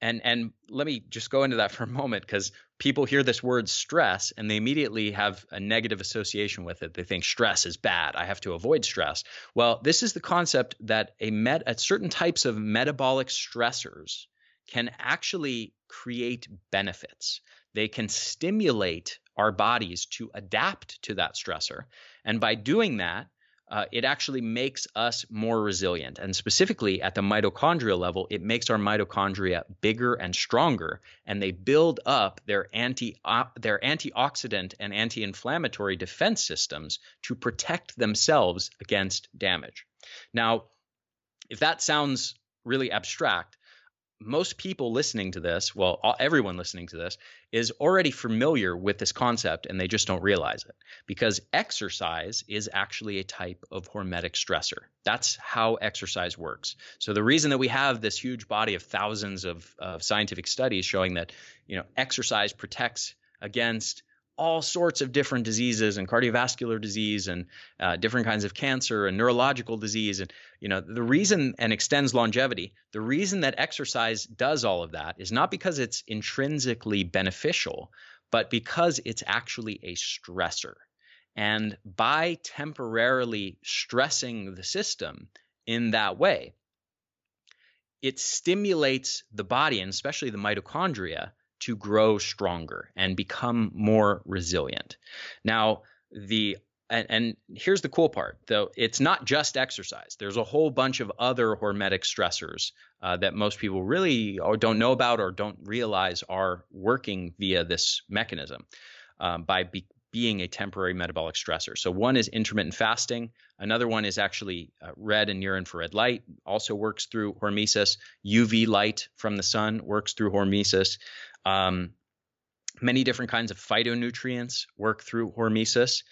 and and let me just go into that for a moment because people hear this word stress and they immediately have a negative association with it. They think stress is bad. I have to avoid stress. Well, this is the concept that a met at certain types of metabolic stressors can actually create benefits. They can stimulate our bodies to adapt to that stressor. And by doing that, uh, it actually makes us more resilient. And specifically at the mitochondrial level, it makes our mitochondria bigger and stronger, and they build up their anti uh, their antioxidant and anti-inflammatory defense systems to protect themselves against damage. Now, if that sounds really abstract, most people listening to this, well, everyone listening to this, is already familiar with this concept and they just don't realize it because exercise is actually a type of hormetic stressor. That's how exercise works. So the reason that we have this huge body of thousands of, of scientific studies showing that, you know, exercise protects against all sorts of different diseases and cardiovascular disease and uh, different kinds of cancer and neurological disease. And you know the reason and extends longevity the reason that exercise does all of that is not because it's intrinsically beneficial but because it's actually a stressor. And by temporarily stressing the system in that way it stimulates the body and especially the mitochondria to grow stronger and become more resilient. Now, the and, and, here's the cool part though. It's not just exercise. There's a whole bunch of other hormetic stressors uh, that most people really don't know about or don't realize are working via this mechanism um, by be, being a temporary metabolic stressor. So one is intermittent fasting. Another one is actually uh, red and near infrared light also works through hormesis. Uv light from the sun works through hormesis um, many different kinds of phytonutrients work through hormesis.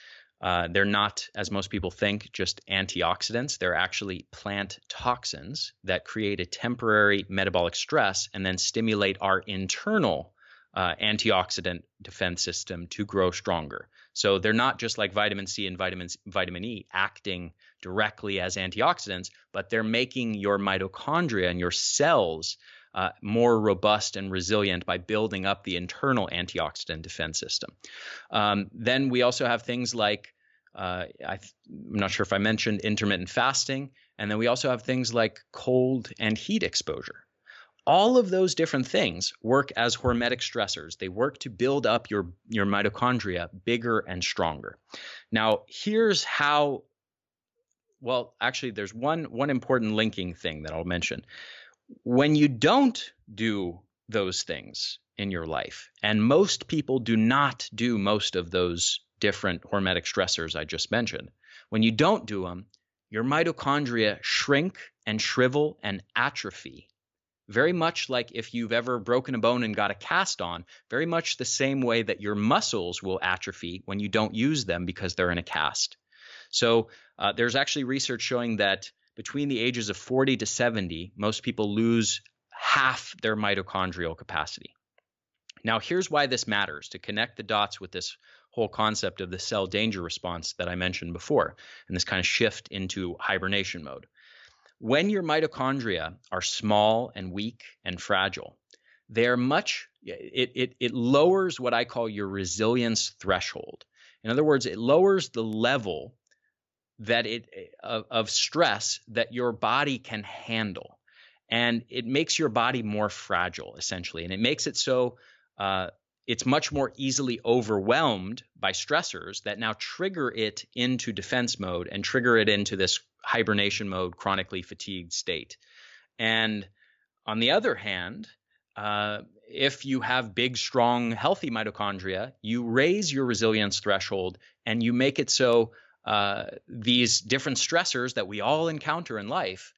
Uh, they're not, as most people think, just antioxidants. They're actually plant toxins that create a temporary metabolic stress and then stimulate our internal uh, antioxidant defense system to grow stronger. So they're not just like vitamin C and vitamin vitamin E acting directly as antioxidants, but they're making your mitochondria and your cells uh, more robust and resilient by building up the internal antioxidant defense system. Um, then we also have things like uh, I, am not sure if I mentioned intermittent fasting, and then we also have things like cold and heat exposure. All of those different things work as hormetic stressors. They work to build up your, your mitochondria bigger and stronger. Now, here's how well, actually, there's one one important linking thing that I'll mention when you don't do those things in your life, and most people do not do most of those different hormetic stressors I just mentioned, when you don't do them, your mitochondria shrink and shrivel and atrophy. Very much like if you've ever broken a bone and got a cast on, very much the same way that your muscles will atrophy when you don't use them because they're in a cast. So uh, there's actually research showing that between the ages of 40 to 70, most people lose half their mitochondrial capacity. Now, here's why this matters to connect the dots with this whole concept of the cell danger response that I mentioned before, and this kind of shift into hibernation mode. When your mitochondria are small and weak and fragile, they're much it, it it lowers what I call your resilience threshold. In other words, it lowers the level that it of, of stress that your body can handle, and it makes your body more fragile, essentially, and it makes it so uh, it's much more easily overwhelmed by stressors that now trigger it into defense mode and trigger it into this hibernation mode, chronically fatigued state. And on the other hand, uh, if you have big, strong, healthy mitochondria, you raise your resilience threshold and you make it so uh, these different stressors that we all encounter in life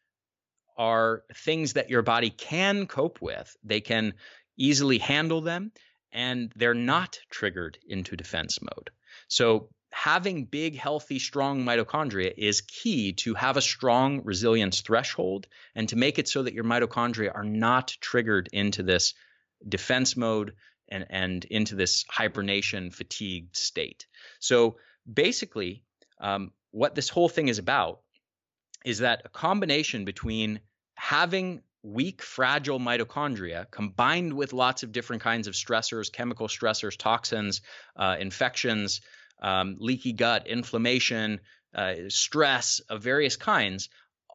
are things that your body can cope with. They can easily handle them and they're not triggered into defense mode. So having big, healthy, strong mitochondria is key to have a strong resilience threshold and to make it so that your mitochondria are not triggered into this defense mode and, and into this hibernation fatigued state. So basically, um, what this whole thing is about is that a combination between having weak, fragile mitochondria combined with lots of different kinds of stressors, chemical stressors, toxins, uh, infections, um, leaky gut, inflammation, uh, stress of various kinds,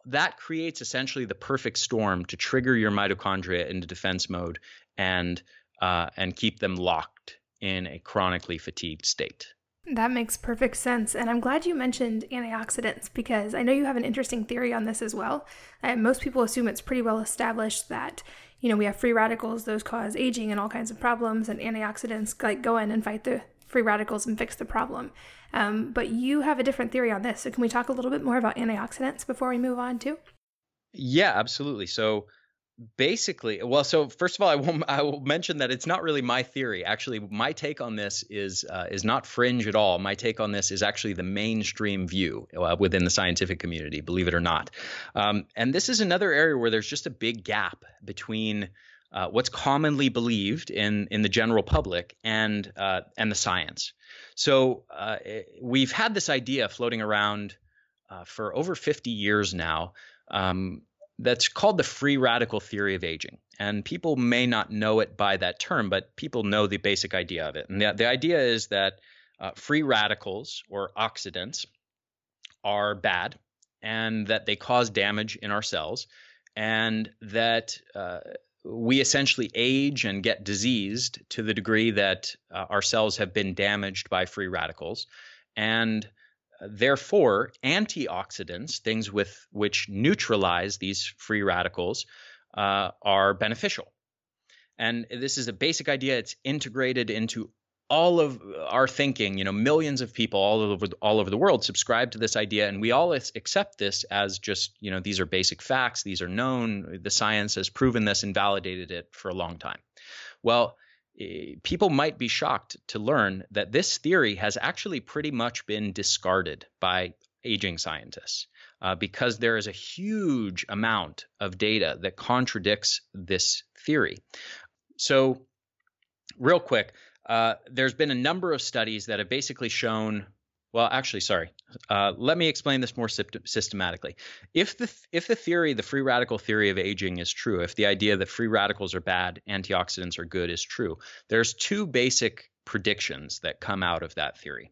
that creates essentially the perfect storm to trigger your mitochondria into defense mode and uh, and keep them locked in a chronically fatigued state. That makes perfect sense. And I'm glad you mentioned antioxidants because I know you have an interesting theory on this as well. And most people assume it's pretty well established that, you know, we have free radicals, those cause aging and all kinds of problems, and antioxidants like go in and fight the free radicals and fix the problem. Um, but you have a different theory on this. So can we talk a little bit more about antioxidants before we move on to? Yeah, absolutely. So basically well so first of all i will i will mention that it's not really my theory. Actually my take on this is uh, is not fringe at all. My take on this is actually the mainstream view uh, within the scientific community believe it or not. Um, and this is another area where there's just a big gap between uh, what's commonly believed in in the general public and uh, and the science. So uh, we've had this idea floating around uh, for over 50 years now. Um, that's called the free radical theory of aging. And people may not know it by that term, but people know the basic idea of it. And the, the idea is that uh, free radicals or oxidants are bad and that they cause damage in our cells and that uh, we essentially age and get diseased to the degree that uh, our cells have been damaged by free radicals. And Therefore, antioxidants, things with which neutralize these free radicals, uh, are beneficial. And this is a basic idea. It's integrated into all of our thinking. You know, millions of people all over all over the world subscribe to this idea, and we all accept this as just you know these are basic facts. These are known. The science has proven this and validated it for a long time. Well, people might be shocked to learn that this theory has actually pretty much been discarded by aging scientists uh, because there is a huge amount of data that contradicts this theory. So, real quick, uh, there's been a number of studies that have basically shown well, actually, sorry. Uh, let me explain this more systematically. If the if the theory, the free radical theory of aging, is true, if the idea that free radicals are bad, antioxidants are good, is true, there's two basic predictions that come out of that theory.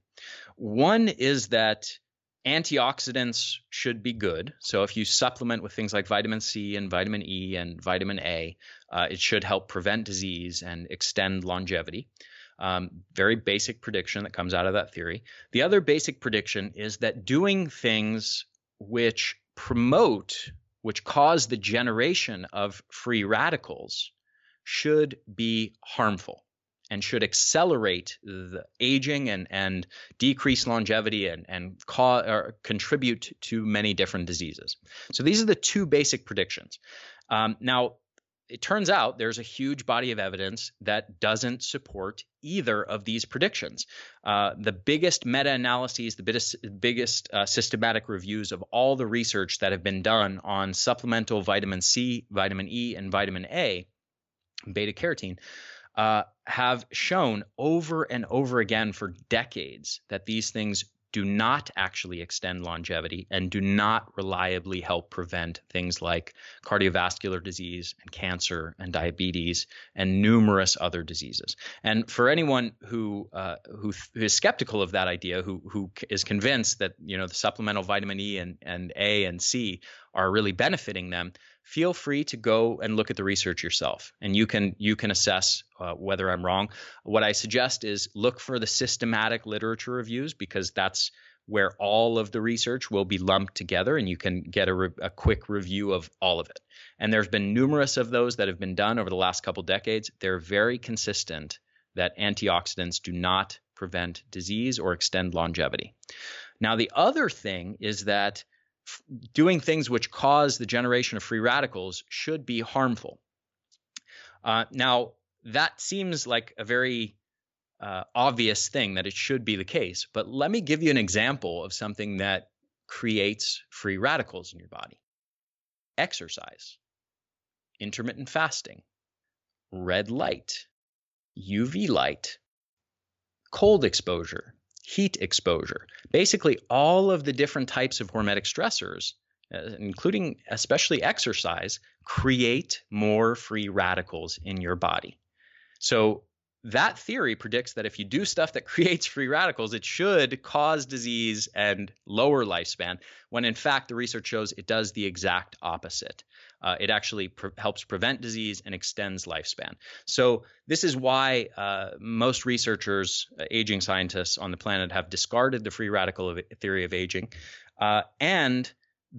One is that antioxidants should be good. So if you supplement with things like vitamin C and vitamin E and vitamin A, uh, it should help prevent disease and extend longevity. Um, very basic prediction that comes out of that theory. The other basic prediction is that doing things which promote, which cause the generation of free radicals should be harmful and should accelerate the aging and, and decrease longevity and, and or contribute to many different diseases. So these are the two basic predictions. Um, now, it turns out there's a huge body of evidence that doesn't support either of these predictions. Uh, the biggest meta analyses, the biggest, biggest uh, systematic reviews of all the research that have been done on supplemental vitamin C, vitamin E, and vitamin A, beta carotene, uh, have shown over and over again for decades that these things do not actually extend longevity and do not reliably help prevent things like cardiovascular disease and cancer and diabetes and numerous other diseases. And for anyone who uh, who, who is skeptical of that idea, who who is convinced that you know the supplemental vitamin E and, and A and C are really benefiting them, feel free to go and look at the research yourself and you can you can assess uh, whether i'm wrong. What i suggest is look for the systematic literature reviews because that's where all of the research will be lumped together and you can get a, re- a quick review of all of it. And there's been numerous of those that have been done over the last couple decades. They're very consistent that antioxidants do not prevent disease or extend longevity. Now the other thing is that doing things which cause the generation of free radicals should be harmful. Uh, now, that seems like a very uh, obvious thing that it should be the case, but let me give you an example of something that creates free radicals in your body exercise, intermittent fasting, red light, UV light, cold exposure, heat exposure. Basically, all of the different types of hormetic stressors, uh, including especially exercise, create more free radicals in your body. So, that theory predicts that if you do stuff that creates free radicals, it should cause disease and lower lifespan, when in fact the research shows it does the exact opposite. Uh, it actually pre- helps prevent disease and extends lifespan. So, this is why uh, most researchers, uh, aging scientists on the planet, have discarded the free radical theory of aging. Uh, and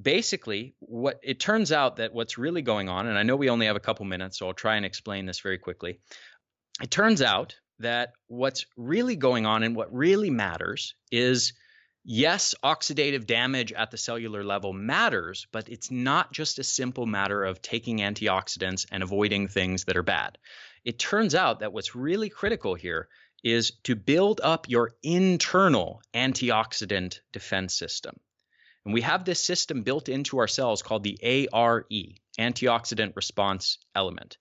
basically, what it turns out that what's really going on, and I know we only have a couple minutes, so I'll try and explain this very quickly it turns out that what's really going on and what really matters is yes, oxidative damage at the cellular level matters, but it's not just a simple matter of taking antioxidants and avoiding things that are bad. It turns out that what's really critical here is to build up your internal antioxidant defense system. And we have this system built into our cells called the ARE, antioxidant response element.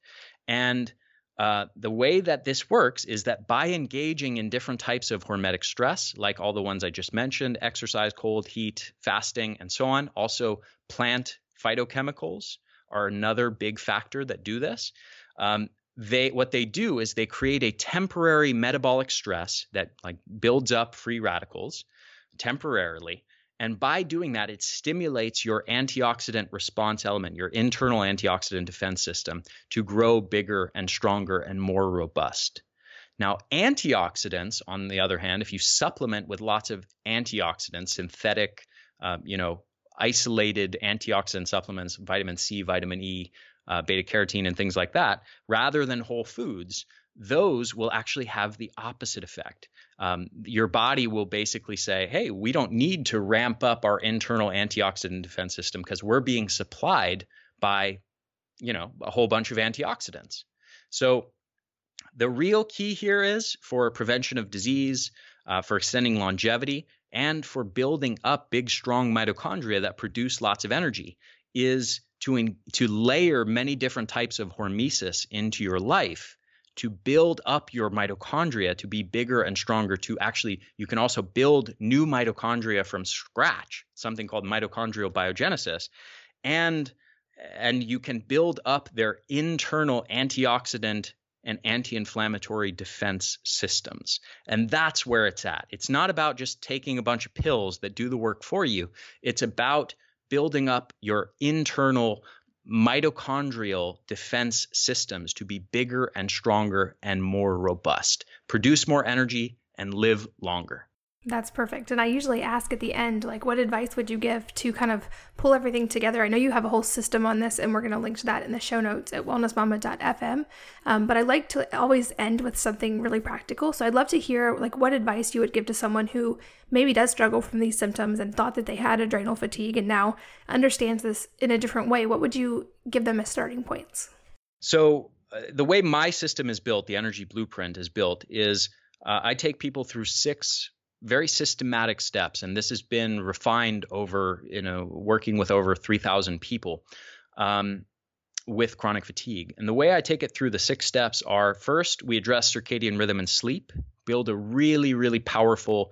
And uh, the way that this works is that by engaging in different types of hormetic stress, like all the ones I just mentioned exercise, cold, heat, fasting, and so on, also plant phytochemicals are another big factor that do this. Um, they what they do is they create a temporary metabolic stress that like builds up free radicals temporarily and by doing that, it stimulates your antioxidant response element, your internal antioxidant defense system, to grow bigger and stronger and more robust. Now, antioxidants, on the other hand, if you supplement with lots of antioxidants, synthetic, uh, you know, isolated antioxidant supplements, vitamin C, vitamin E, uh, beta carotene, and things like that, rather than whole foods, those will actually have the opposite effect um, your body will basically say, hey, we don't need to ramp up our internal antioxidant defense system because we're being supplied by, you know, a whole bunch of antioxidants. So the real key here is for prevention of disease, uh, for extending longevity, and for building up big, strong mitochondria that produce lots of energy is to, in, to layer many different types of hormesis into your life to build up your mitochondria to be bigger and stronger to actually you can also build new mitochondria from scratch something called mitochondrial biogenesis and and you can build up their internal antioxidant and anti-inflammatory defense systems. And that's where it's at. It's not about just taking a bunch of pills that do the work for you. It's about building up your internal mitochondrial defense systems to be bigger and stronger and more robust, produce more energy, and live longer. That's perfect. And I usually ask at the end, like, what advice would you give to kind of pull everything together? I know you have a whole system on this, and we're going to link to that in the show notes at wellnessmama.fm. Um, but I like to always end with something really practical. So I'd love to hear, like, what advice you would give to someone who maybe does struggle from these symptoms and thought that they had adrenal fatigue and now understands this in a different way. What would you give them as starting points? So, uh, the way my system is built, the energy blueprint is built, is uh, I take people through six very systematic steps, and this has been refined over, you know, working with over 3,000 people um, with chronic fatigue. And the way I take it through the six steps are first, we address circadian rhythm and sleep, build a really, really powerful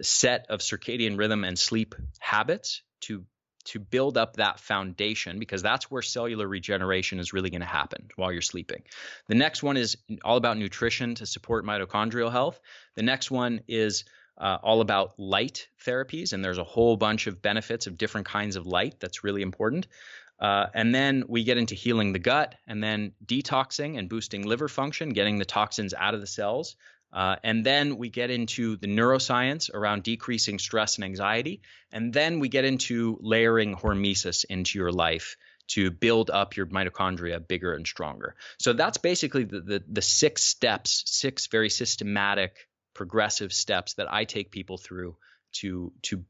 set of circadian rhythm and sleep habits to to build up that foundation because that's where cellular regeneration is really going to happen while you're sleeping. The next one is all about nutrition to support mitochondrial health. The next one is uh, all about light therapies, and there's a whole bunch of benefits of different kinds of light that's really important. Uh, and then we get into healing the gut and then detoxing and boosting liver function, getting the toxins out of the cells. Uh, and then we get into the neuroscience around decreasing stress and anxiety. And then we get into layering hormesis into your life to build up your mitochondria bigger and stronger. So that's basically the, the, the six steps, six very systematic, progressive steps that I take people through to to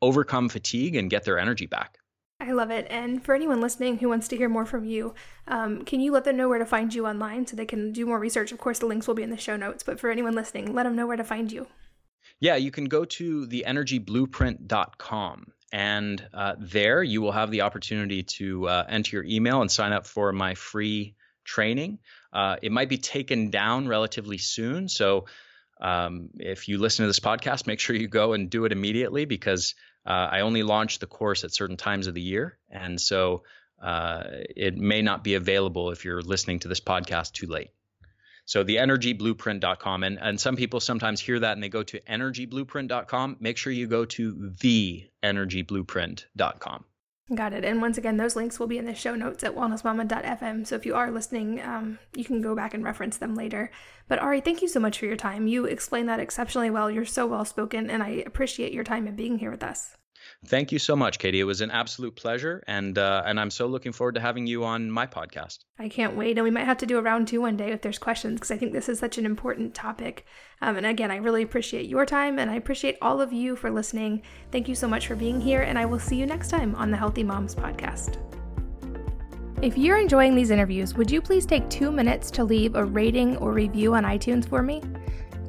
overcome fatigue and get their energy back. I love it. And for anyone listening who wants to hear more from you, um, can you let them know where to find you online so they can do more research? Of course, the links will be in the show notes, but for anyone listening, let them know where to find you. Yeah, you can go to theenergyblueprint.com. And uh, there you will have the opportunity to uh, enter your email and sign up for my free training. Uh, it might be taken down relatively soon. So um, if you listen to this podcast, make sure you go and do it immediately because uh, I only launch the course at certain times of the year, and so uh, it may not be available if you're listening to this podcast too late. So the energyblueprint.com and and some people sometimes hear that and they go to energyblueprint.com. Make sure you go to the energyblueprint.com. Got it. And once again, those links will be in the show notes at wellnessmama.fm. So if you are listening, um, you can go back and reference them later. But Ari, thank you so much for your time. You explained that exceptionally well. You're so well spoken, and I appreciate your time and being here with us. Thank you so much, Katie. It was an absolute pleasure, and uh, and I'm so looking forward to having you on my podcast. I can't wait, and we might have to do a round two one day if there's questions because I think this is such an important topic. Um, and again, I really appreciate your time, and I appreciate all of you for listening. Thank you so much for being here, and I will see you next time on the Healthy Moms podcast. If you're enjoying these interviews, would you please take two minutes to leave a rating or review on iTunes for me?